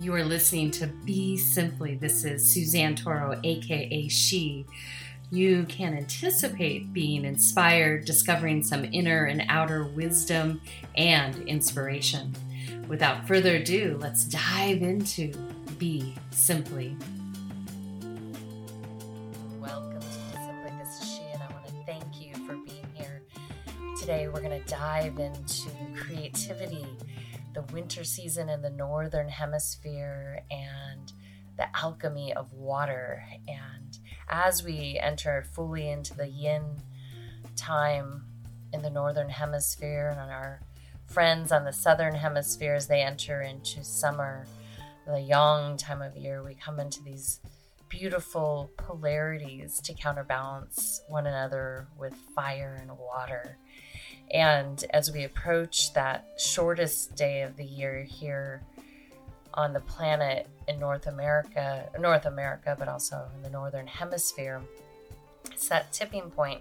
You are listening to Be Simply. This is Suzanne Toro, aka She. You can anticipate being inspired, discovering some inner and outer wisdom and inspiration. Without further ado, let's dive into Be Simply. Welcome to Be Simply. This is She, and I want to thank you for being here. Today, we're going to dive into creativity the winter season in the northern hemisphere and the alchemy of water. And as we enter fully into the yin time in the northern hemisphere and our friends on the southern hemisphere as they enter into summer, the yang time of year, we come into these beautiful polarities to counterbalance one another with fire and water. And as we approach that shortest day of the year here on the planet in North America, North America, but also in the Northern Hemisphere, it's that tipping point.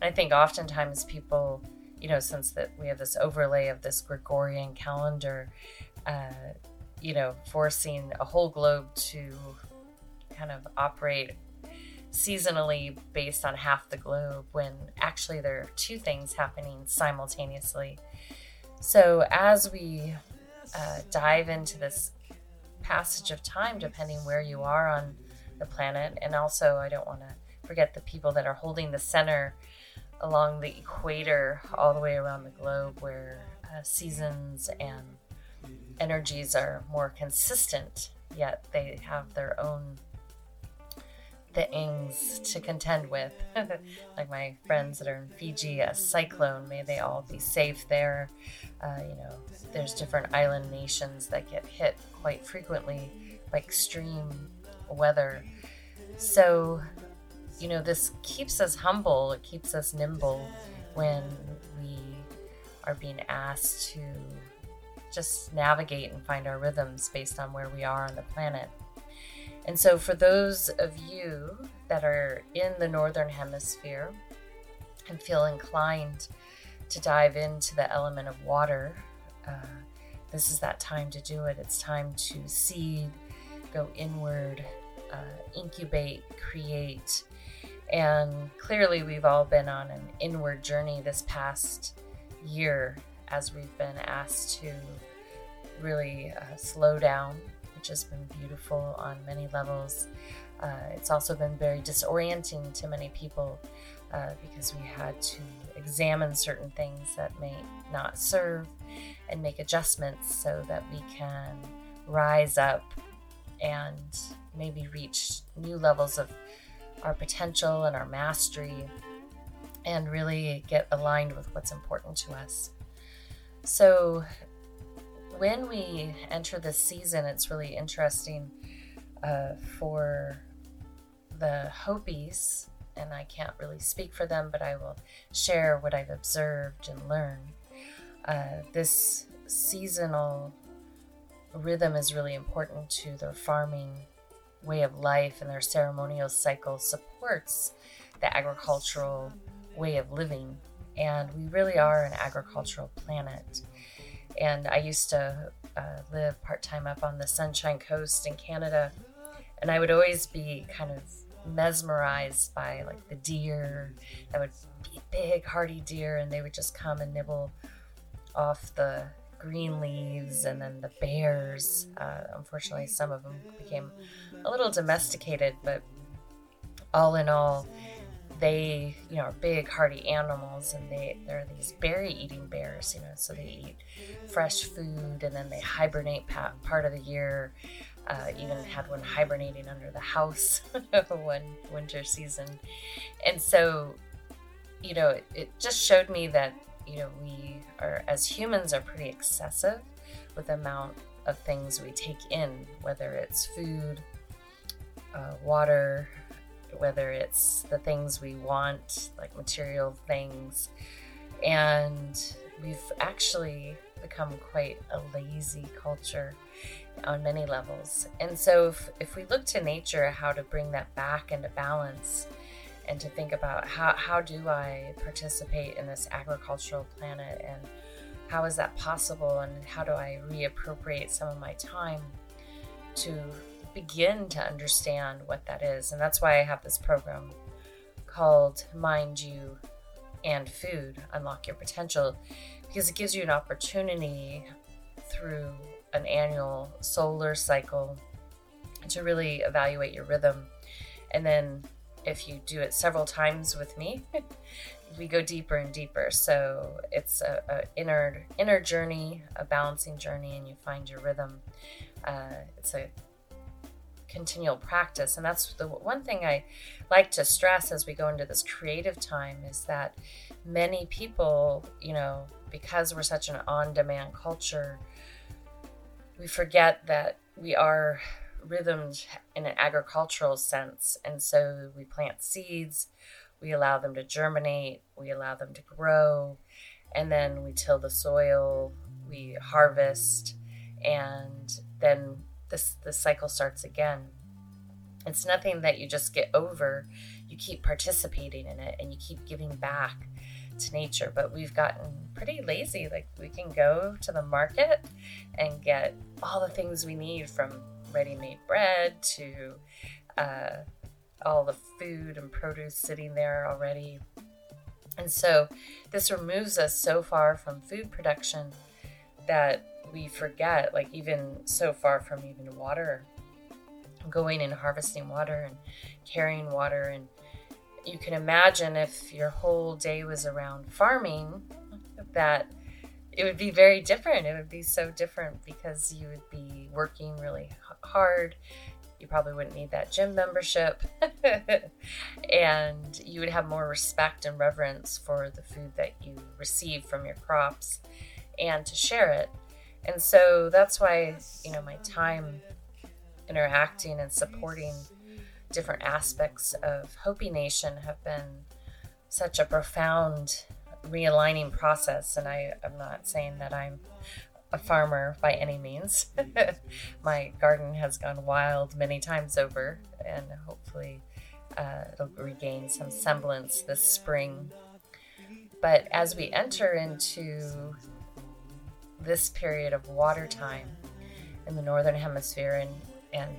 And I think oftentimes people, you know, since that we have this overlay of this Gregorian calendar, uh, you know, forcing a whole globe to kind of operate seasonally based on half the globe when actually there are two things happening simultaneously. So, as we uh, dive into this passage of time, depending where you are on the planet, and also I don't want to forget the people that are holding the center along the equator all the way around the globe where uh, seasons and energies are more consistent, yet they have their own things to contend with. like my friends that are in Fiji, a cyclone, may they all be safe there. Uh, you know, there's different island nations that get hit quite frequently by extreme weather. So, you know, this keeps us humble, it keeps us nimble when we are being asked to just navigate and find our rhythms based on where we are on the planet. And so, for those of you that are in the Northern Hemisphere and feel inclined to dive into the element of water, uh, this is that time to do it. It's time to seed, go inward, uh, incubate, create. And clearly, we've all been on an inward journey this past year as we've been asked to really uh, slow down has been beautiful on many levels. Uh, it's also been very disorienting to many people uh, because we had to examine certain things that may not serve and make adjustments so that we can rise up and maybe reach new levels of our potential and our mastery and really get aligned with what's important to us. So, when we enter this season, it's really interesting uh, for the Hopis, and I can't really speak for them, but I will share what I've observed and learned. Uh, this seasonal rhythm is really important to their farming way of life, and their ceremonial cycle supports the agricultural way of living. And we really are an agricultural planet. And I used to uh, live part time up on the Sunshine Coast in Canada. And I would always be kind of mesmerized by like the deer that would be big, hardy deer, and they would just come and nibble off the green leaves. And then the bears, uh, unfortunately, some of them became a little domesticated, but all in all, they you know are big hardy animals and they they're these berry eating bears you know so they eat fresh food and then they hibernate pa- part of the year. Uh, even had one hibernating under the house one winter season. And so you know it, it just showed me that you know we are as humans are pretty excessive with the amount of things we take in whether it's food uh, water whether it's the things we want, like material things. And we've actually become quite a lazy culture on many levels. And so, if, if we look to nature, how to bring that back into balance and to think about how, how do I participate in this agricultural planet and how is that possible and how do I reappropriate some of my time to begin to understand what that is. And that's why I have this program called Mind You and Food Unlock Your Potential, because it gives you an opportunity through an annual solar cycle to really evaluate your rhythm. And then if you do it several times with me, we go deeper and deeper. So it's a, a, inner inner journey, a balancing journey, and you find your rhythm. Uh, it's a continual practice, and that's the one thing I like to stress as we go into this creative time is that many people, you know, because we're such an on-demand culture, we forget that we are rhythmed in an agricultural sense. And so we plant seeds, we allow them to germinate, we allow them to grow, and then we till the soil, we harvest, and then this the cycle starts again. It's nothing that you just get over. You keep participating in it and you keep giving back to nature. But we've gotten pretty lazy. Like we can go to the market and get all the things we need from ready made bread to uh, all the food and produce sitting there already. And so this removes us so far from food production that we forget, like, even so far from even water, going and harvesting water and carrying water. And you can imagine if your whole day was around farming, that it would be very different. It would be so different because you would be working really hard. You probably wouldn't need that gym membership. and you would have more respect and reverence for the food that you receive from your crops and to share it. And so that's why, you know, my time interacting and supporting different aspects of Hopi Nation have been such a profound realigning process. And I, I'm not saying that I'm a farmer by any means. My garden has gone wild many times over, and hopefully uh, it'll regain some semblance this spring. But as we enter into this period of water time in the northern hemisphere and, and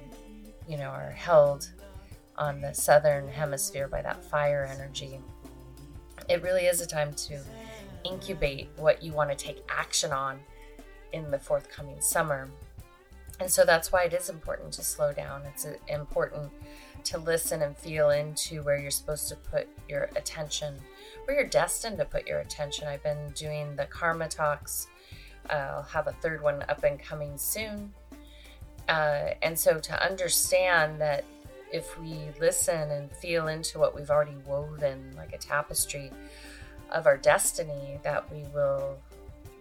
you know are held on the southern hemisphere by that fire energy, it really is a time to incubate what you want to take action on in the forthcoming summer. And so that's why it is important to slow down. It's uh, important to listen and feel into where you're supposed to put your attention, where you're destined to put your attention. I've been doing the Karma Talks. I'll have a third one up and coming soon. Uh, and so to understand that if we listen and feel into what we've already woven like a tapestry of our destiny, that we will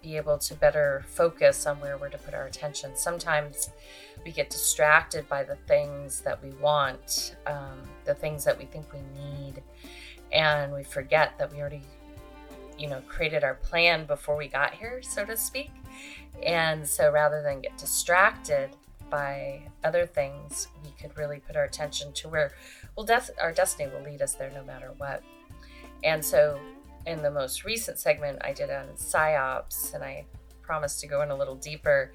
be able to better focus on where we're to put our attention. Sometimes we get distracted by the things that we want, um, the things that we think we need, and we forget that we already, you know, created our plan before we got here, so to speak. And so rather than get distracted by other things, we could really put our attention to where well, def- our destiny will lead us there no matter what. And so in the most recent segment I did on psyops, and I promised to go in a little deeper.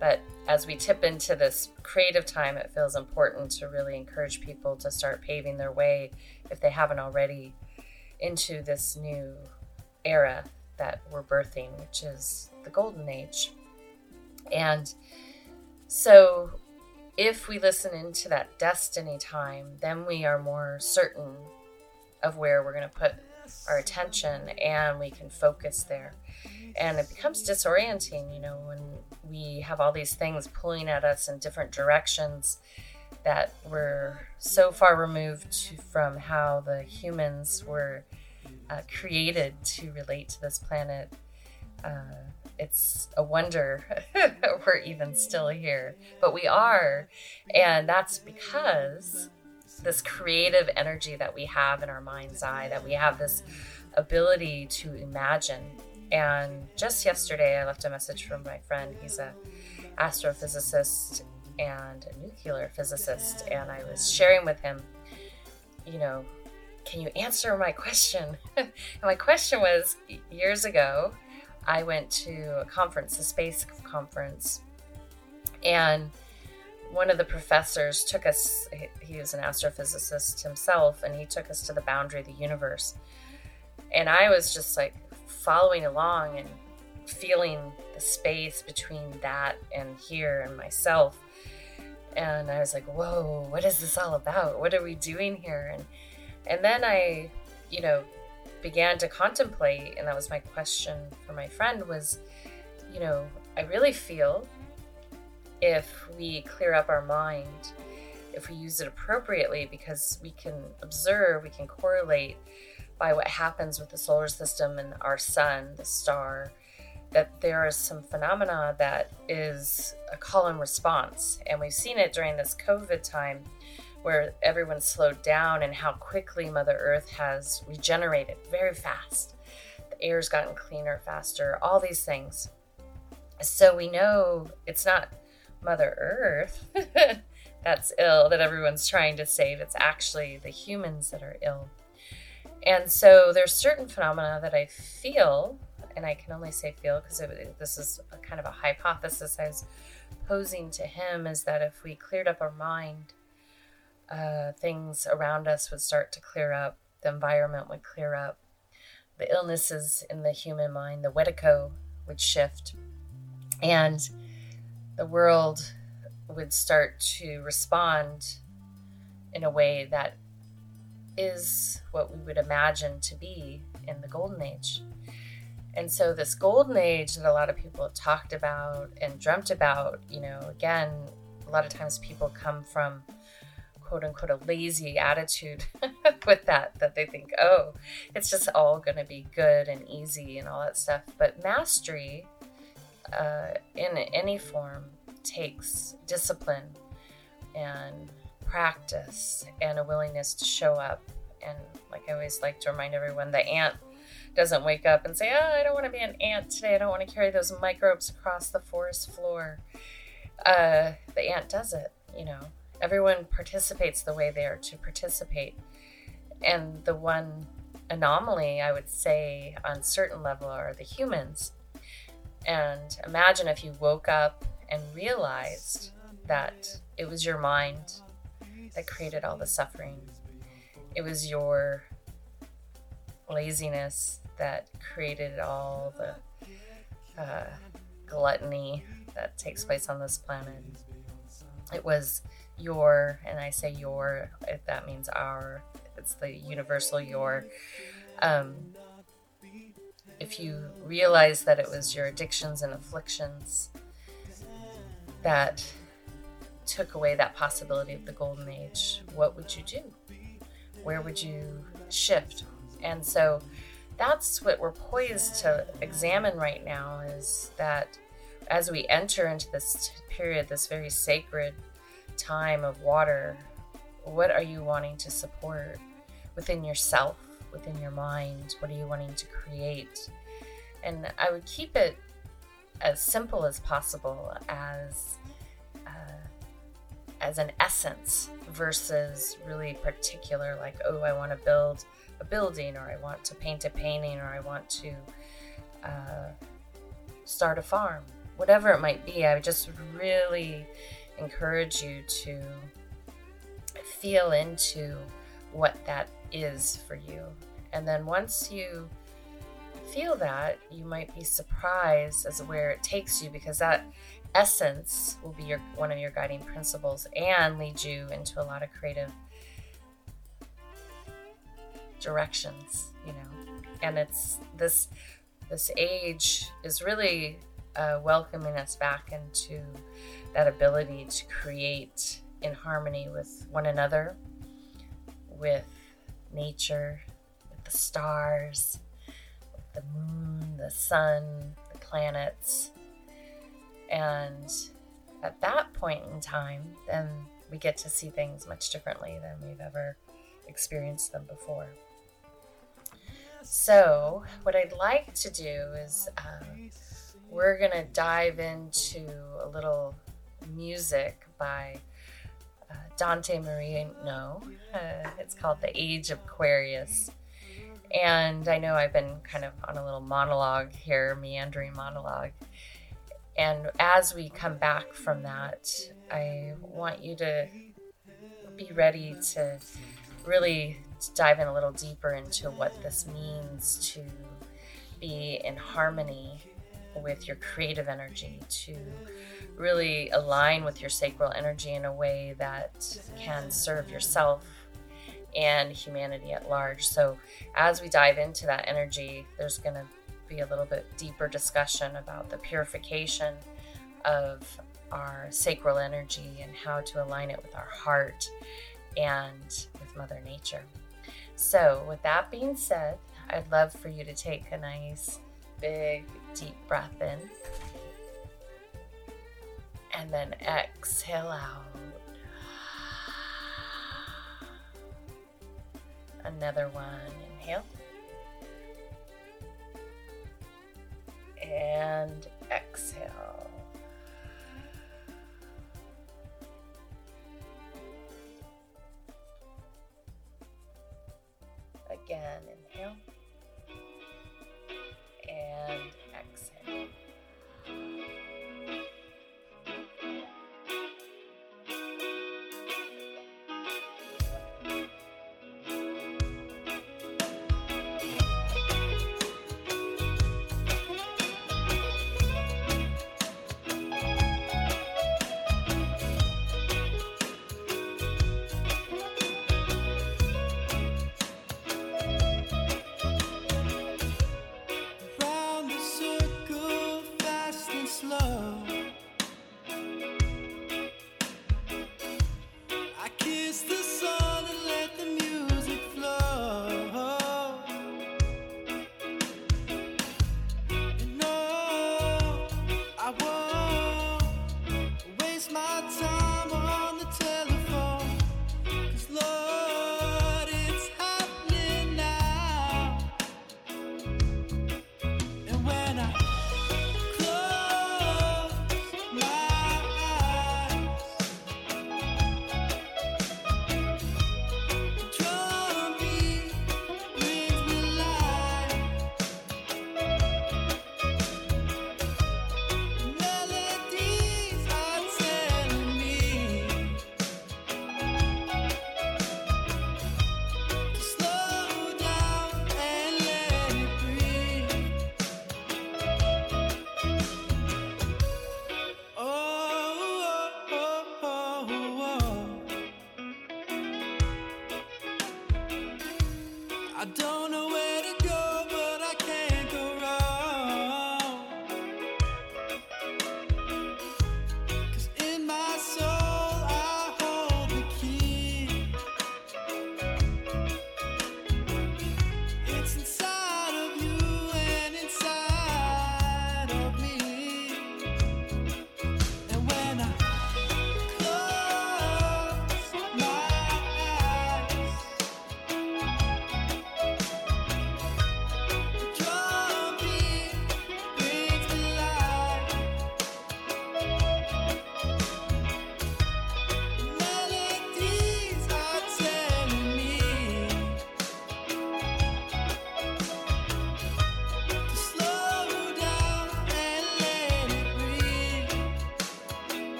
But as we tip into this creative time, it feels important to really encourage people to start paving their way, if they haven't already, into this new era that we're birthing, which is the golden age. And so, if we listen into that destiny time, then we are more certain of where we're going to put our attention and we can focus there. And it becomes disorienting, you know, when we have all these things pulling at us in different directions that we're so far removed from how the humans were uh, created to relate to this planet. Uh, it's a wonder we're even still here, but we are. And that's because this creative energy that we have in our mind's eye, that we have this ability to imagine. And just yesterday, I left a message from my friend. He's a astrophysicist and a nuclear physicist, and I was sharing with him, you know, can you answer my question? my question was years ago, I went to a conference, a space conference, and one of the professors took us, he was an astrophysicist himself, and he took us to the boundary of the universe. And I was just like following along and feeling the space between that and here and myself. And I was like, whoa, what is this all about? What are we doing here? And and then I, you know, began to contemplate, and that was my question for my friend was, you know, I really feel if we clear up our mind, if we use it appropriately, because we can observe, we can correlate by what happens with the solar system and our sun, the star, that there is some phenomena that is a call and response. And we've seen it during this COVID time where everyone slowed down and how quickly Mother Earth has regenerated very fast. The air's gotten cleaner faster, all these things. So we know it's not Mother Earth that's ill that everyone's trying to save. It's actually the humans that are ill. And so there's certain phenomena that I feel, and I can only say feel because this is a kind of a hypothesis I was posing to him is that if we cleared up our mind, uh, things around us would start to clear up, the environment would clear up, the illnesses in the human mind, the Wetiko would shift, and the world would start to respond in a way that is what we would imagine to be in the golden age. And so, this golden age that a lot of people have talked about and dreamt about, you know, again, a lot of times people come from quote unquote a lazy attitude with that, that they think, oh, it's just all going to be good and easy and all that stuff. But mastery uh, in any form takes discipline and practice and a willingness to show up. And like I always like to remind everyone, the ant doesn't wake up and say, Oh, I don't want to be an ant today. I don't want to carry those microbes across the forest floor. Uh, the ant does it, you know. Everyone participates the way they are to participate. And the one anomaly, I would say, on certain level, are the humans. And imagine if you woke up and realized that it was your mind that created all the suffering. It was your laziness that created all the uh, gluttony that takes place on this planet. It was your, and I say your, if that means our, it's the universal your. Um, if you realize that it was your addictions and afflictions that took away that possibility of the golden age, what would you do? Where would you shift? And so that's what we're poised to examine right now is that as we enter into this period, this very sacred time of water, what are you wanting to support within yourself, within your mind? What are you wanting to create? And I would keep it as simple as possible as as an essence versus really particular, like, oh, I want to build a building, or I want to paint a painting, or I want to uh, start a farm, whatever it might be. I would just really encourage you to feel into what that is for you. And then once you feel that, you might be surprised as where it takes you because that essence will be your one of your guiding principles and lead you into a lot of creative directions you know and it's this this age is really uh, welcoming us back into that ability to create in harmony with one another with nature with the stars with the moon the sun the planets and at that point in time, then we get to see things much differently than we've ever experienced them before. So, what I'd like to do is um, we're going to dive into a little music by uh, Dante Marino. Uh, it's called The Age of Aquarius. And I know I've been kind of on a little monologue here, meandering monologue. And as we come back from that, I want you to be ready to really dive in a little deeper into what this means to be in harmony with your creative energy, to really align with your sacral energy in a way that can serve yourself and humanity at large. So, as we dive into that energy, there's going to be a little bit deeper discussion about the purification of our sacral energy and how to align it with our heart and with Mother Nature. So, with that being said, I'd love for you to take a nice, big, deep breath in and then exhale out. Another one, inhale. And exhale. Again,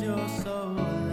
Dreams, you're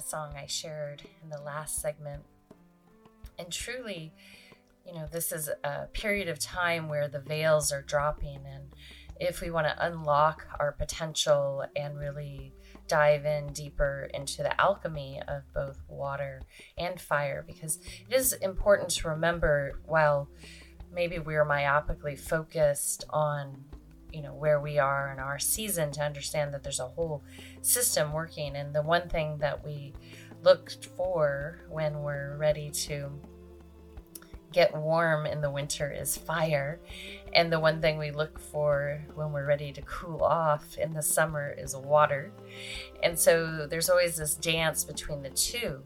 a song I shared in the last segment. And truly, you know, this is a period of time where the veils are dropping. And if we want to unlock our potential and really dive in deeper into the alchemy of both water and fire, because it is important to remember while maybe we're myopically focused on you know where we are in our season to understand that there's a whole system working. And the one thing that we looked for when we're ready to get warm in the winter is fire. And the one thing we look for when we're ready to cool off in the summer is water. And so there's always this dance between the two.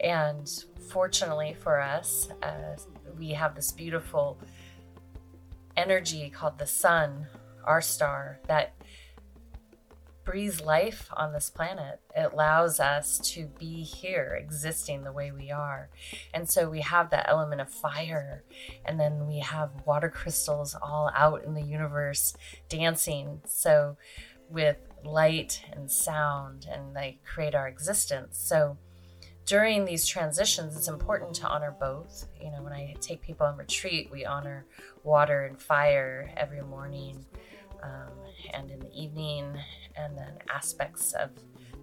And fortunately for us uh, we have this beautiful energy called the sun our star that breathes life on this planet. It allows us to be here, existing the way we are. And so we have that element of fire, and then we have water crystals all out in the universe dancing. So, with light and sound, and they create our existence. So, during these transitions, it's important to honor both. You know, when I take people on retreat, we honor water and fire every morning um, and in the evening, and then aspects of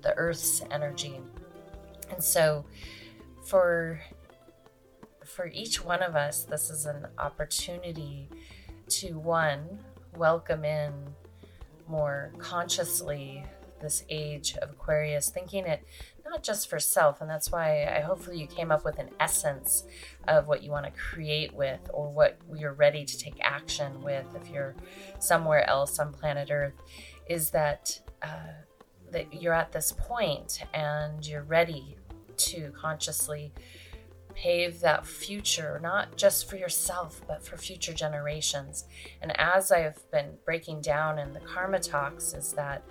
the earth's energy. And so, for for each one of us, this is an opportunity to one welcome in more consciously this age of Aquarius, thinking it not just for self. And that's why I hopefully you came up with an essence of what you want to create with or what you're ready to take action with if you're somewhere else on planet Earth, is that uh, that you're at this point and you're ready to consciously pave that future, not just for yourself, but for future generations. And as I've been breaking down in the Karma Talks, is that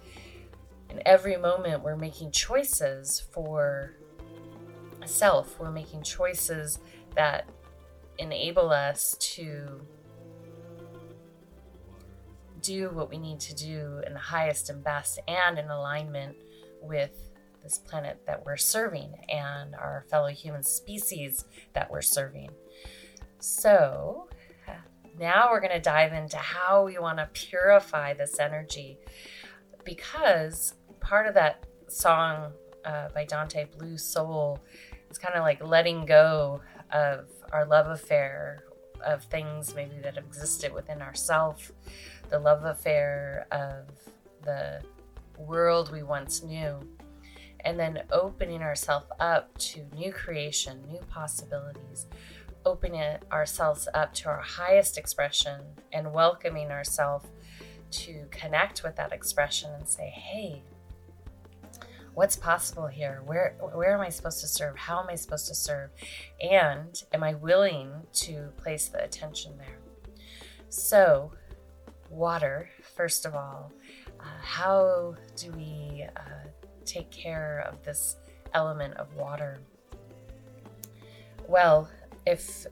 in every moment we're making choices for self, we're making choices that enable us to do what we need to do in the highest and best and in alignment with this planet that we're serving and our fellow human species that we're serving. So, now we're going to dive into how we want to purify this energy because part of that song uh, by Dante, Blue Soul, is kind of like letting go of our love affair of things maybe that existed within ourself, the love affair of the world we once knew, and then opening ourselves up to new creation, new possibilities, opening ourselves up to our highest expression and welcoming ourselves to connect with that expression and say, hey, what's possible here? Where where am I supposed to serve? How am I supposed to serve? And am I willing to place the attention there? So, water, first of all, uh, how do we uh, take care of this element of water? Well, if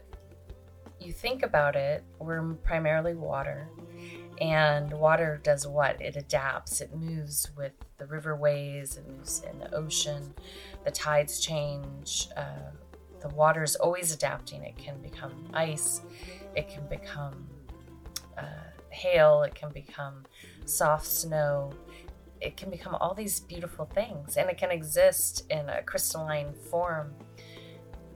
you think about it, we're primarily water. And water does what? It adapts, it moves with the riverways, it moves in the ocean, the tides change. Uh, the water is always adapting. It can become ice, it can become uh, hail, it can become soft snow, it can become all these beautiful things, and it can exist in a crystalline form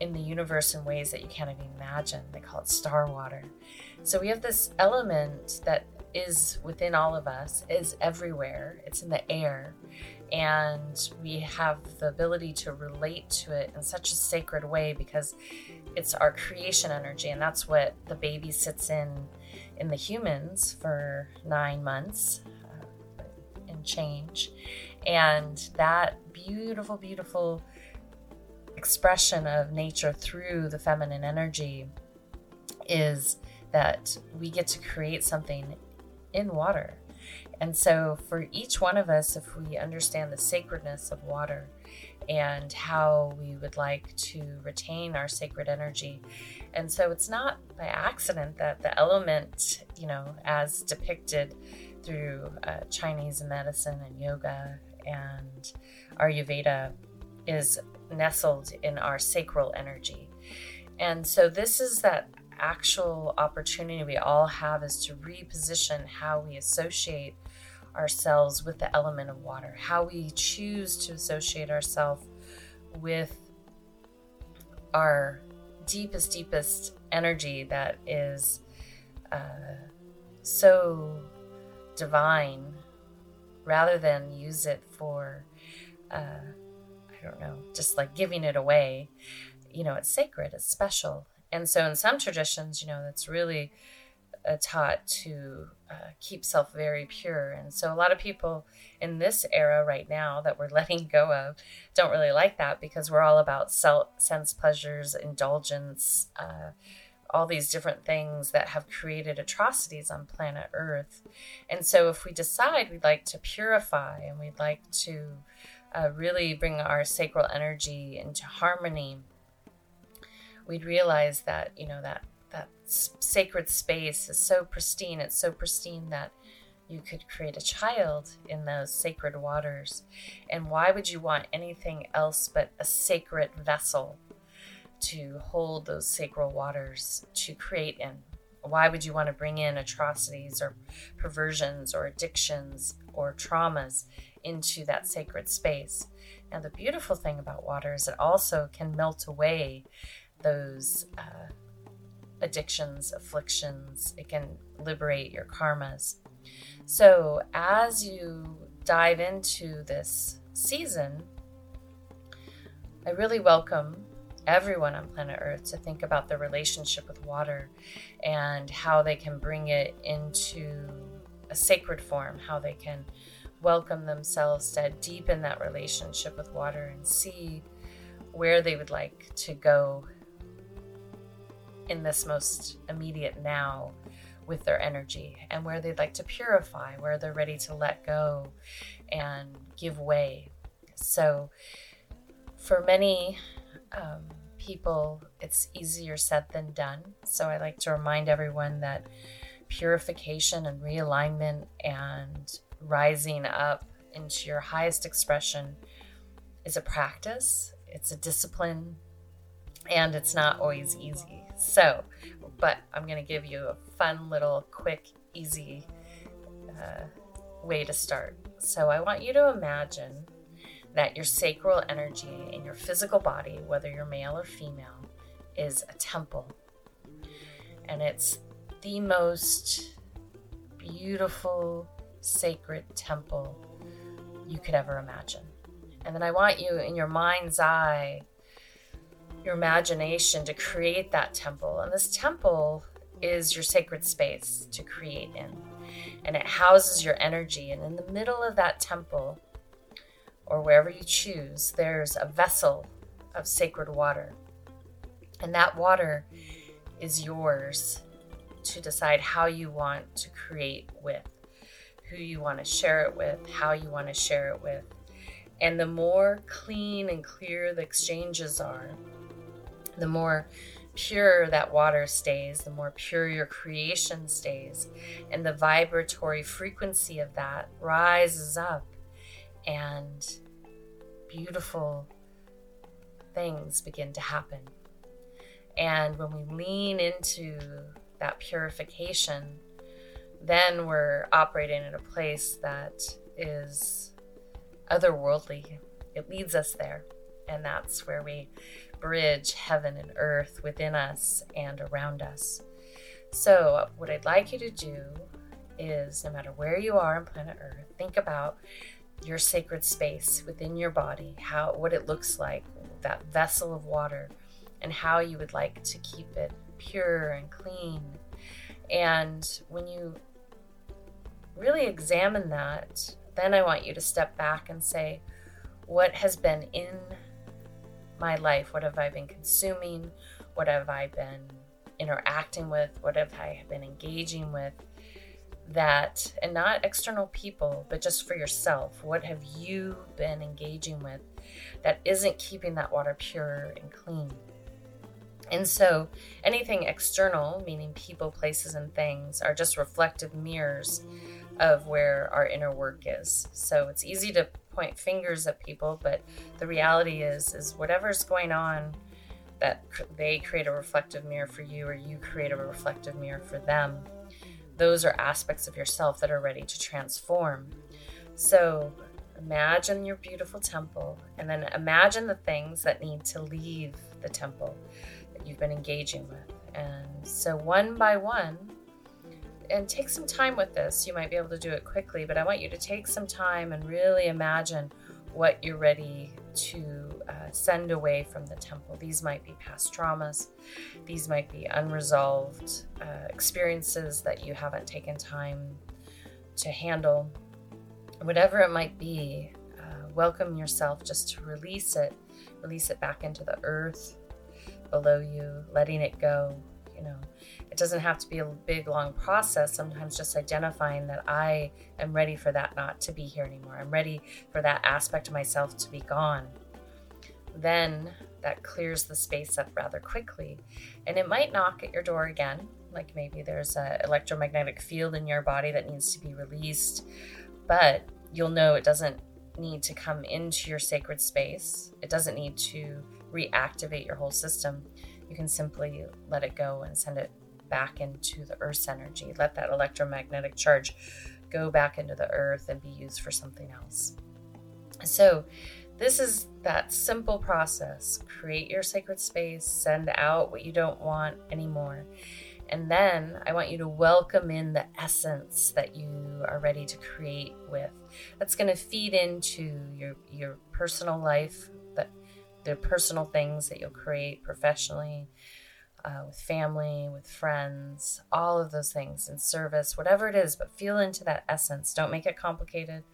in the universe in ways that you can't even imagine. They call it star water. So we have this element that is within all of us, is everywhere. It's in the air. And we have the ability to relate to it in such a sacred way because it's our creation energy. And that's what the baby sits in in the humans for nine months uh, and change. And that beautiful, beautiful expression of nature through the feminine energy is that we get to create something in water. And so, for each one of us, if we understand the sacredness of water and how we would like to retain our sacred energy, and so it's not by accident that the element, you know, as depicted through uh, Chinese medicine and yoga and Ayurveda, is nestled in our sacral energy. And so, this is that actual opportunity we all have is to reposition how we associate ourselves with the element of water, how we choose to associate ourselves with our deepest, deepest energy that is uh, so divine rather than use it for. Uh, I don't know, just like giving it away. You know, it's sacred, it's special. And so in some traditions, you know, it's really uh, taught to uh, keep self very pure. And so a lot of people in this era right now that we're letting go of don't really like that because we're all about self, sense pleasures, indulgence, uh, all these different things that have created atrocities on planet Earth. And so if we decide we'd like to purify and we'd like to uh, really bring our sacral energy into harmony, we'd realize that you know that that sacred space is so pristine. It's so pristine that you could create a child in those sacred waters. And why would you want anything else but a sacred vessel to hold those sacred waters to create in? Why would you want to bring in atrocities or perversions or addictions or traumas into that sacred space. Now, the beautiful thing about water is it also can melt away those uh, addictions, afflictions, it can liberate your karmas. So, as you dive into this season, I really welcome everyone on planet Earth to think about their relationship with water and how they can bring it into a sacred form, how they can welcome themselves to deepen that relationship with water and see where they would like to go in this most immediate now with their energy and where they'd like to purify, where they're ready to let go and give way. So, for many um, people, it's easier said than done. So, I like to remind everyone that purification and realignment and rising up into your highest expression is a practice, it's a discipline, and it's not always easy. So, but I'm going to give you a fun little, quick, easy uh, way to start. So, I want you to imagine that your sacral energy in your physical body, whether you're male or female, is a temple. And it's the most beautiful, sacred temple you could ever imagine. And then I want you in your mind's eye, your imagination to create that temple. And this temple is your sacred space to create in. And it houses your energy. And in the middle of that temple, or wherever you choose, there's a vessel of sacred water. And that water is yours to decide how you want to create with, who you want to share it with, how you want to share it with. And the more clean and clear the exchanges are, the more pure that water stays, the more pure your creation stays. And the vibratory frequency of that rises up, and beautiful things begin to happen. And when we lean into that purification, then we're operating in a place that is otherworldly. It leads us there. And that's where we bridge heaven and earth within us and around us. So, what I'd like you to do is no matter where you are on planet Earth, think about your sacred space within your body, how what it looks like, that vessel of water, and how you would like to keep it pure and clean. And when you really examine that, then I want you to step back and say, what has been in my life? What have I been consuming? What have I been interacting with? What have I been engaging with? That, and not external people, but just for yourself, what have you been engaging with that isn't keeping that water pure and clean? And so anything external, meaning people, places, and things, are just reflective mirrors of where our inner work is. So it's easy to point fingers at people, but the reality is is whatever's going on that they create a reflective mirror for you or you create a reflective mirror for them. Those are aspects of yourself that are ready to transform. So imagine your beautiful temple and then imagine the things that need to leave the temple that you've been engaging with. And so, one by one, and take some time with this. You might be able to do it quickly, but I want you to take some time and really imagine what you're ready to uh, send away from the temple. These might be past traumas, these might be unresolved uh, experiences that you haven't taken time to handle. Whatever it might be, uh, welcome yourself just to release it, release it back into the earth below you, letting it go. You know, it doesn't have to be a big, long process. Sometimes just identifying that I am ready for that not to be here anymore. I'm ready for that aspect of myself to be gone. Then that clears the space up rather quickly. And it might knock at your door again, like maybe there's an electromagnetic field in your body that needs to be released, but you'll know it doesn't need to come into your sacred space. It doesn't need to reactivate your whole system. You can simply let it go and send it back into the Earth's energy. Let that electromagnetic charge go back into the Earth and be used for something else. So, this is that simple process. Create your sacred space, send out what you don't want anymore. And then I want you to welcome in the essence that you are ready to create with. That's going to feed into your your personal life, the, the personal things that you'll create professionally, uh, with family, with friends, all of those things in service, whatever it is, but feel into that essence. Don't make it complicated.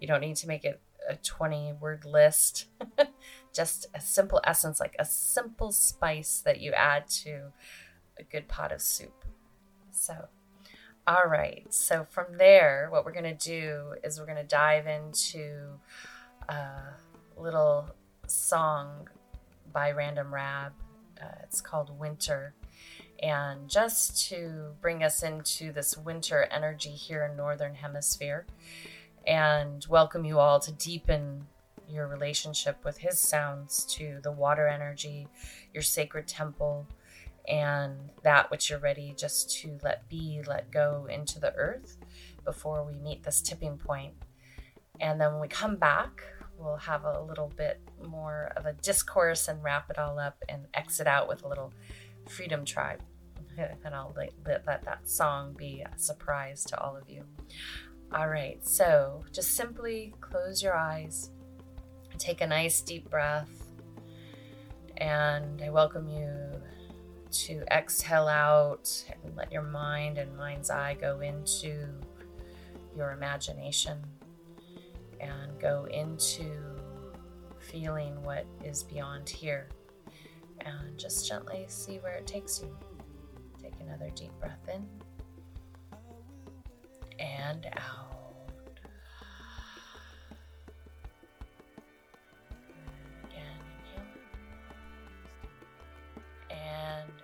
You don't need to make it a 20 word list. Just a simple essence, like a simple spice that you add to a good pot of soup. So, all right. So, from there, what we're going to do is we're going to dive into a little song by Random Rab uh, it's called Winter. And just to bring us into this winter energy here in Northern Hemisphere and welcome you all to deepen your relationship with his sounds to the water energy, your sacred temple, and that which you're ready just to let be, let go into the earth before we meet this tipping point. And then when we come back, we'll have a little bit more of a discourse and wrap it all up and exit out with a little freedom tribe. and I'll let, let that song be a surprise to all of you. All right, so just simply close your eyes, take a nice deep breath, and I welcome you to exhale out and let your mind and mind's eye go into your imagination and go into feeling what is beyond here and just gently see where it takes you. Take another deep breath in and out. Again, inhale and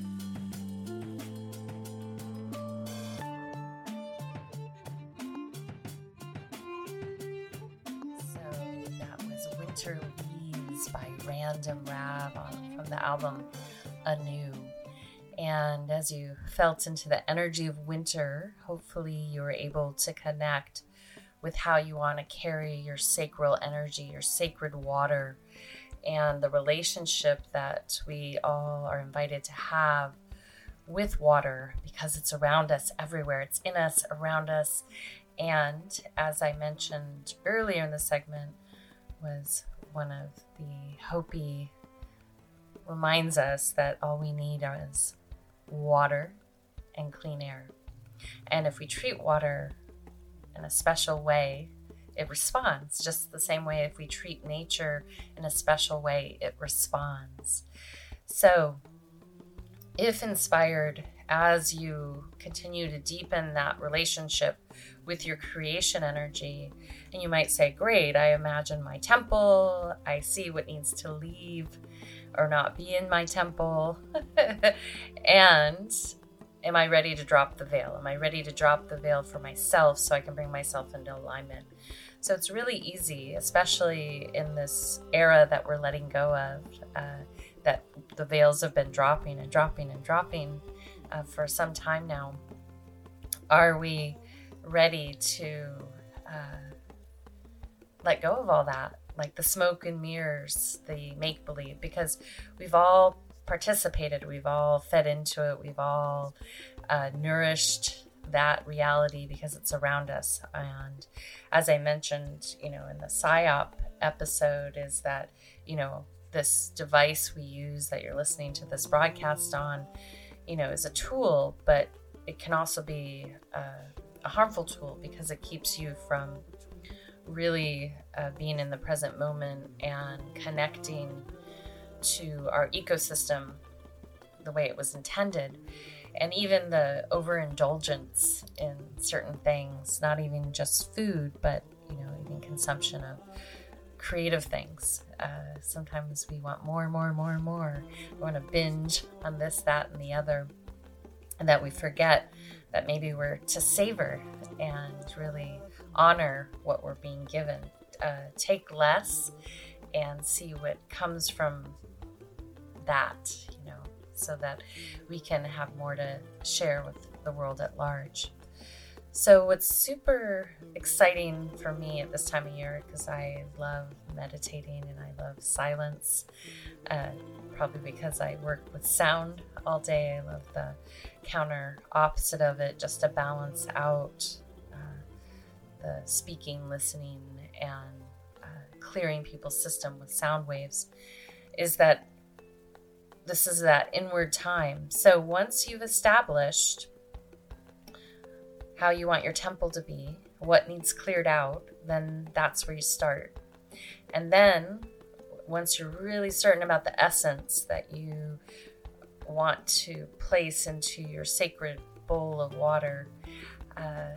And as you felt into the energy of winter, hopefully you were able to connect with how you want to carry your sacral energy, your sacred water, and the relationship that we all are invited to have with water because it's around us everywhere. It's in us, around us. And as I mentioned earlier in the segment, was one of the Hopi reminds us that all we need is water and clean air. And if we treat water in a special way, it responds just the same way if we treat nature in a special way, it responds. So, if inspired, as you continue to deepen that relationship with your creation energy, and you might say, Great, I imagine my temple, I see what needs to leave or not be in my temple. and am I ready to drop the veil? Am I ready to drop the veil for myself so I can bring myself into alignment? So it's really easy, especially in this era that we're letting go of, uh, that the veils have been dropping and dropping and dropping uh, for some time now. Are we ready to uh, let go of all that? Like the smoke and mirrors, the make believe, because we've all participated, we've all fed into it, we've all uh, nourished that reality because it's around us. And as I mentioned, you know, in the PSYOP episode, is that, you know, this device we use that you're listening to this broadcast on, you know, is a tool, but it can also be uh, a harmful tool because it keeps you from really uh, being in the present moment and connecting to our ecosystem the way it was intended. And even the overindulgence in certain things not even just food but you know even consumption of creative things. Uh, sometimes we want more and more and more and more. We want to binge on this that and the other and that we forget that maybe we're to savor and really honor what we're being given uh, take less and see what comes from that you know so that we can have more to share with the world at large. So, what's super exciting for me at this time of year, because I love meditating and I love silence, uh, probably because I work with sound all day. I love the counter opposite of it, just to balance out the speaking, listening, and uh, clearing people's system with sound waves, is that this is that inward time. So once you've established how you want your temple to be, what needs cleared out, then that's where you start. And then once you're really certain about the essence that you want to place into your sacred bowl of water, uh,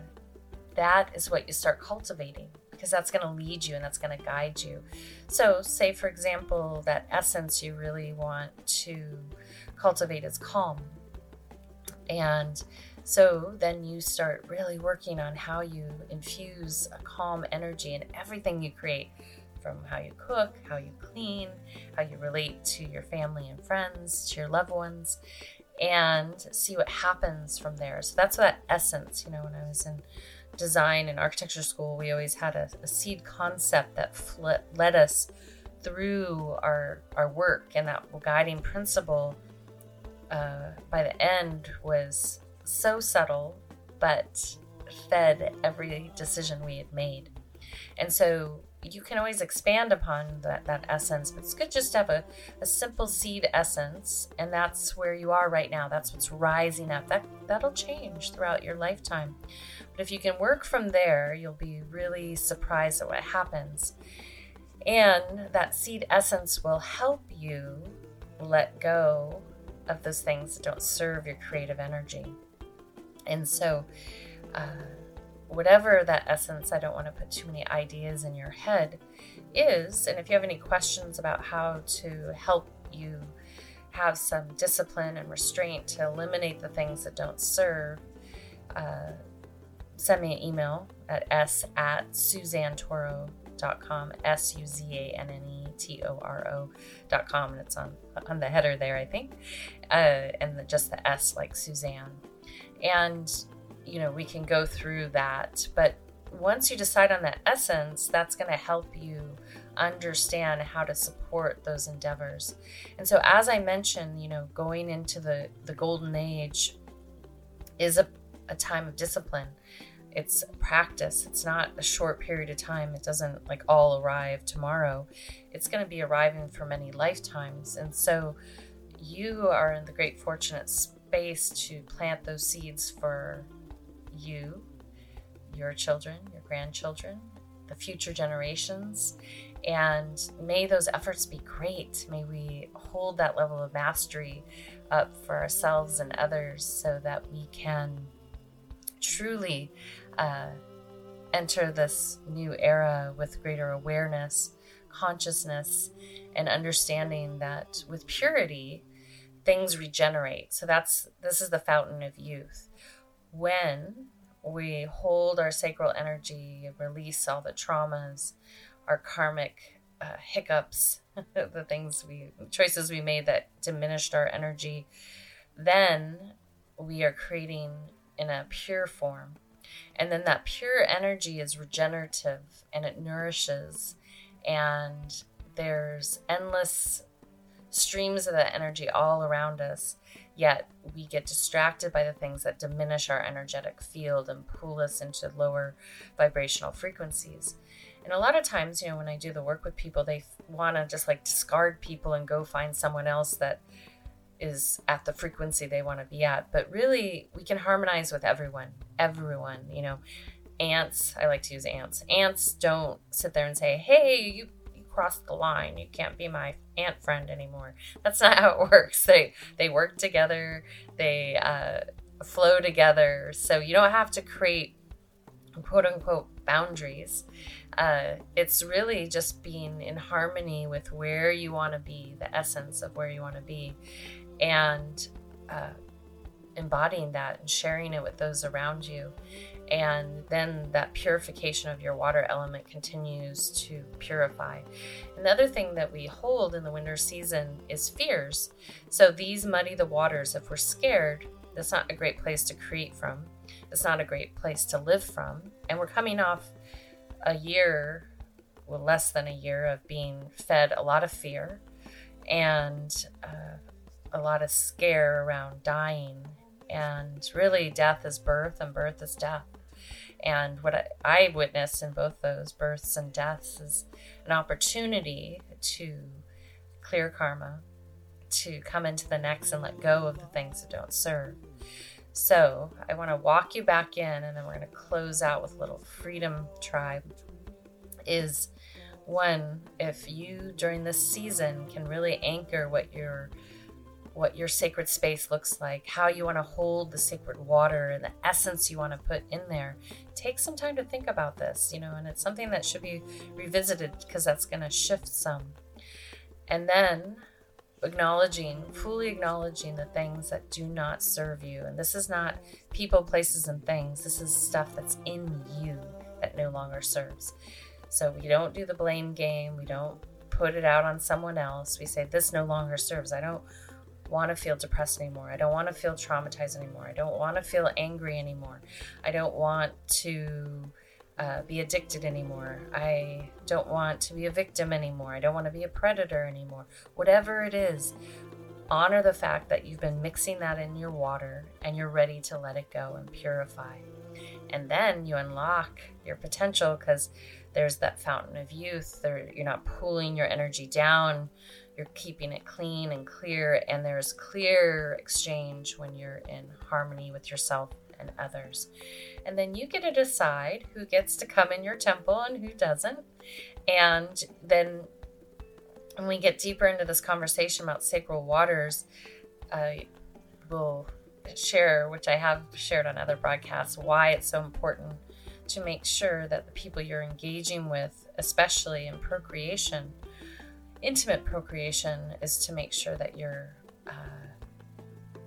that is what you start cultivating because that's going to lead you and that's going to guide you. So, say for example, that essence you really want to cultivate is calm. And so then you start really working on how you infuse a calm energy in everything you create from how you cook, how you clean, how you relate to your family and friends, to your loved ones, and see what happens from there. So that's that essence. You know, when I was in design and architecture school, we always had a, a seed concept that fl- led us through our our work, and that guiding principle uh, by the end was so subtle, but fed every decision we had made. And so you can always expand upon that, that essence, but it's good just to have a, a simple seed essence, and that's where you are right now. That's what's rising up. That that'll change throughout your lifetime. But if you can work from there, you'll be really surprised at what happens. And that seed essence will help you let go of those things that don't serve your creative energy. And so, uh, whatever that essence, I don't want to put too many ideas in your head, is. And if you have any questions about how to help you have some discipline and restraint to eliminate the things that don't serve, uh, send me an email at s at suzannetoro.com, S U Z A N N E T O R O.com, and it's on, on the header there, I think, uh, and the, just the S like Suzanne. And, you know, we can go through that. But once you decide on that essence, that's going to help you understand how to support those endeavors. And so, as I mentioned, you know, going into the, the golden age is a, a time of discipline. It's practice. It's not a short period of time. It doesn't like all arrive tomorrow. It's going to be arriving for many lifetimes. And so, you are in the great fortunate space to plant those seeds for you, your children, your grandchildren, the future generations. And may those efforts be great. May we hold that level of mastery up for ourselves and others so that we can truly uh, enter this new era with greater awareness, consciousness, and understanding that with purity, things regenerate. So that's this is the fountain of youth. When we hold our sacral energy, release all the traumas, our karmic uh, hiccups, the things we, choices we made that diminished our energy, then we are creating in a pure form. And then that pure energy is regenerative and it nourishes. And there's endless streams of that energy all around us. Yet we get distracted by the things that diminish our energetic field and pull us into lower vibrational frequencies. And a lot of times, you know, when I do the work with people, they want to just like discard people and go find someone else that is at the frequency they want to be at. But really, we can harmonize with everyone. Everyone, you know, ants, I like to use ants. Ants don't sit there and say, hey, you, you crossed the line. You can't be my ant friend anymore. That's not how it works. They, they work together, they uh, flow together. So you don't have to create quote unquote boundaries. Uh, it's really just being in harmony with where you want to be, the essence of where you want to be, and uh, embodying that and sharing it with those around you. And then that purification of your water element continues to purify. Another thing that we hold in the winter season is fears. So these muddy the waters. If we're scared, that's not a great place to create from. It's not a great place to live from. And we're coming off a year, well, less than a year of being fed a lot of fear and uh, a lot of scare around dying. And really, death is birth and birth is death. And what I, I witnessed in both those births and deaths is an opportunity to clear karma, to come into the next and let go of the things that don't serve. So I want to walk you back in, and then we're going to close out with a little freedom tribe. Is one, if you during this season can really anchor what your what your sacred space looks like, how you want to hold the sacred water and the essence you want to put in there. Take some time to think about this, you know, and it's something that should be revisited because that's going to shift some. And then acknowledging, fully acknowledging the things that do not serve you. And this is not people, places, and things. This is stuff that's in you that no longer serves. So we don't do the blame game. We don't put it out on someone else. We say, This no longer serves. I don't want to feel depressed anymore. I don't want to feel traumatized anymore. I don't want to feel angry anymore. I don't want to uh, be addicted anymore. I don't want to be a victim anymore. I don't want to be a predator anymore. Whatever it is, honor the fact that you've been mixing that in your water and you're ready to let it go and purify. And then you unlock your potential because there's that fountain of youth. There, you're not pulling your energy down. You're keeping it clean and clear, and there's clear exchange when you're in harmony with yourself and others. And then you get to decide who gets to come in your temple and who doesn't. And then when we get deeper into this conversation about sacral waters, I will share, which I have shared on other broadcasts, why it's so important to make sure that the people you're engaging with, especially in procreation, intimate procreation, is to make sure that you're uh,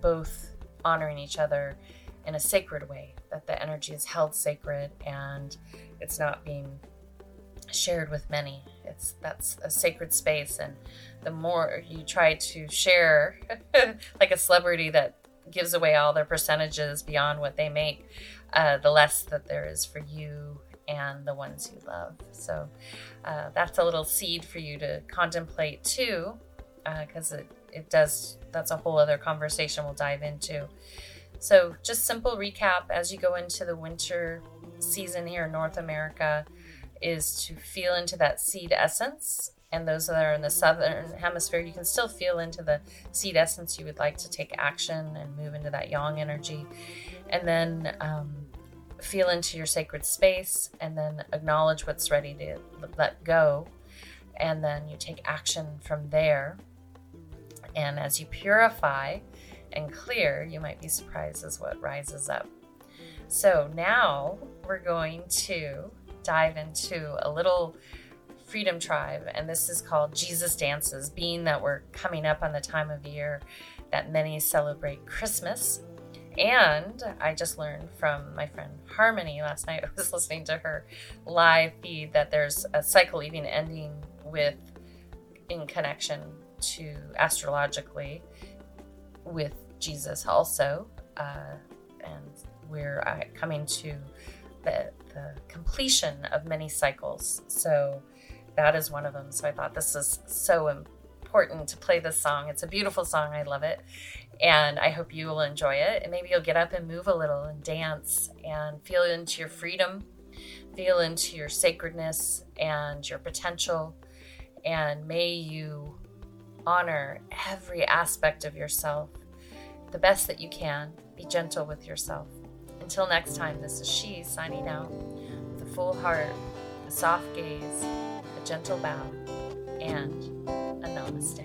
both honoring each other in a sacred way, that the energy is held sacred and it's not being shared with many. It's that's a sacred space, and the more you try to share, like a celebrity that gives away all their percentages beyond what they make, uh, the less that there is for you and the ones you love. So uh, that's a little seed for you to contemplate too, because uh, it it does. That's a whole other conversation we'll dive into. So just simple recap as you go into the winter season here in North America is to feel into that seed essence. And those that are in the southern hemisphere, you can still feel into the seed essence you would like to take action and move into that yang energy. And then um, feel into your sacred space and then acknowledge what's ready to let go. And then you take action from there. And as you purify and clear, you might be surprised as what rises up. So now we're going to dive into a little freedom tribe, and this is called Jesus Dances, being that we're coming up on the time of year that many celebrate Christmas. And I just learned from my friend Harmony last night, I was listening to her live feed, that there's a cycle even ending with in connection to astrologically with Jesus also. Uh, and we're uh, coming to the, the completion of many cycles. So that is one of them. So I thought this is so important to play this song. It's a beautiful song. I love it. And I hope you will enjoy it. And maybe you'll get up and move a little and dance and feel into your freedom, feel into your sacredness and your potential. And may you honor every aspect of yourself the best that you can. Be gentle with yourself. Until next time, this is she signing out with a full heart, a soft gaze, a gentle bow, and a namaste.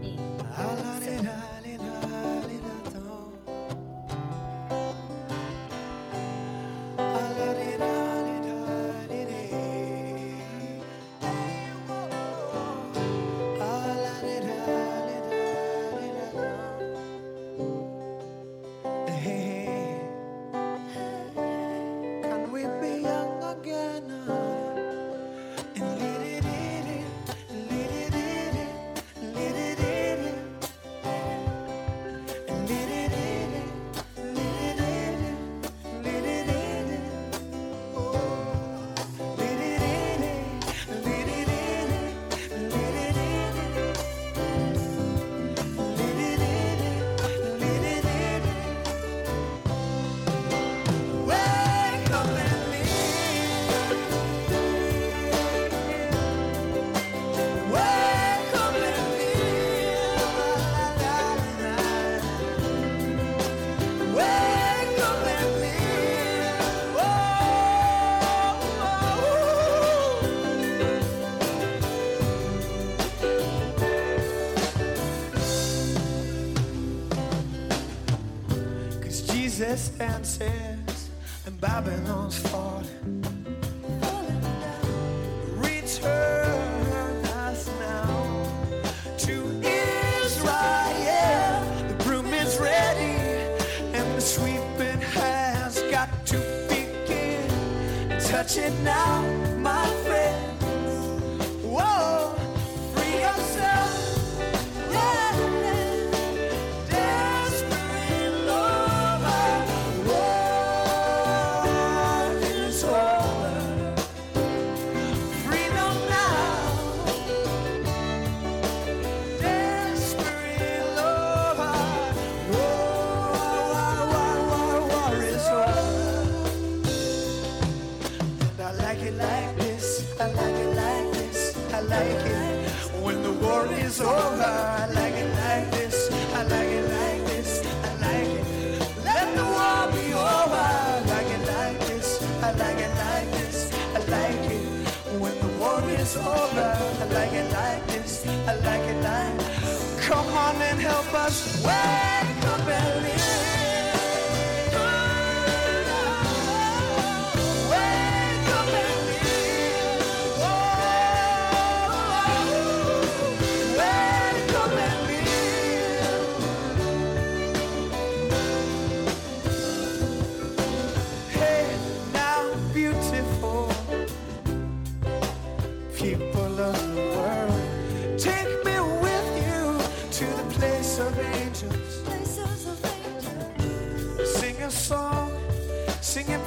Be Jesus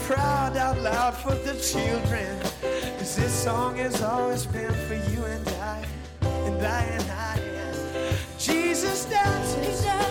proud out loud for the children. Cause this song has always been for you and I, and I and I. Jesus dances.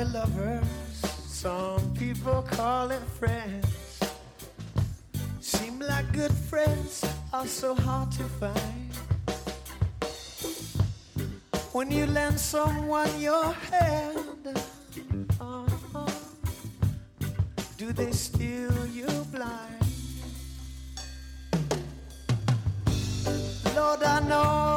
it lovers, some people call it friends. Seem like good friends are so hard to find. When you lend someone your hand, uh-huh, do they steal you blind? Lord, I know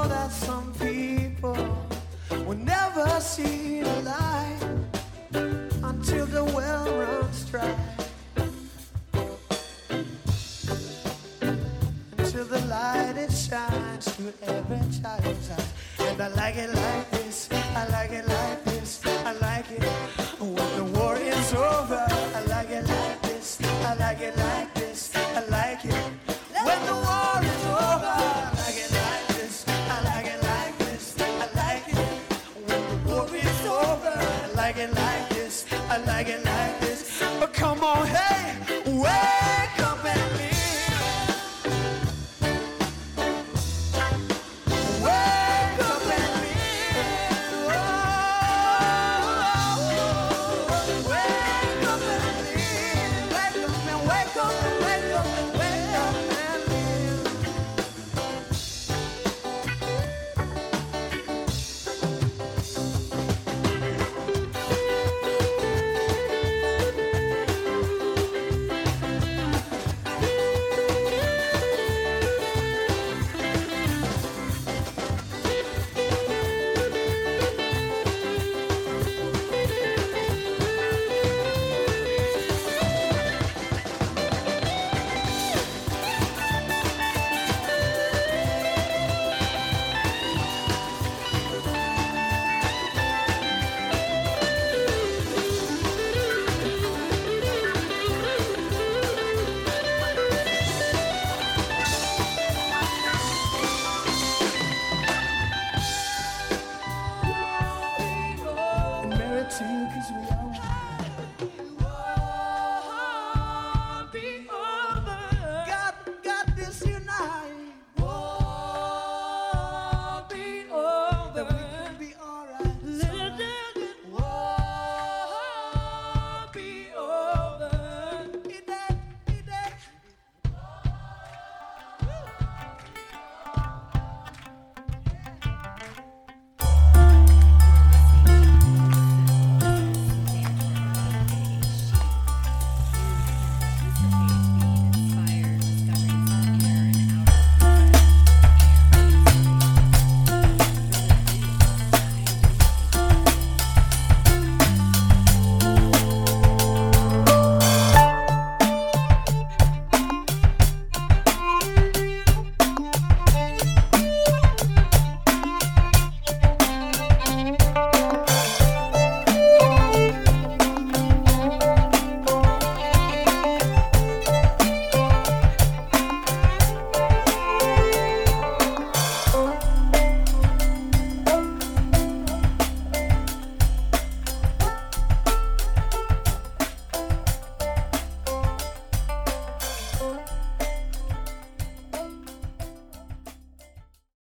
shines through every child's eyes, and I like it like this.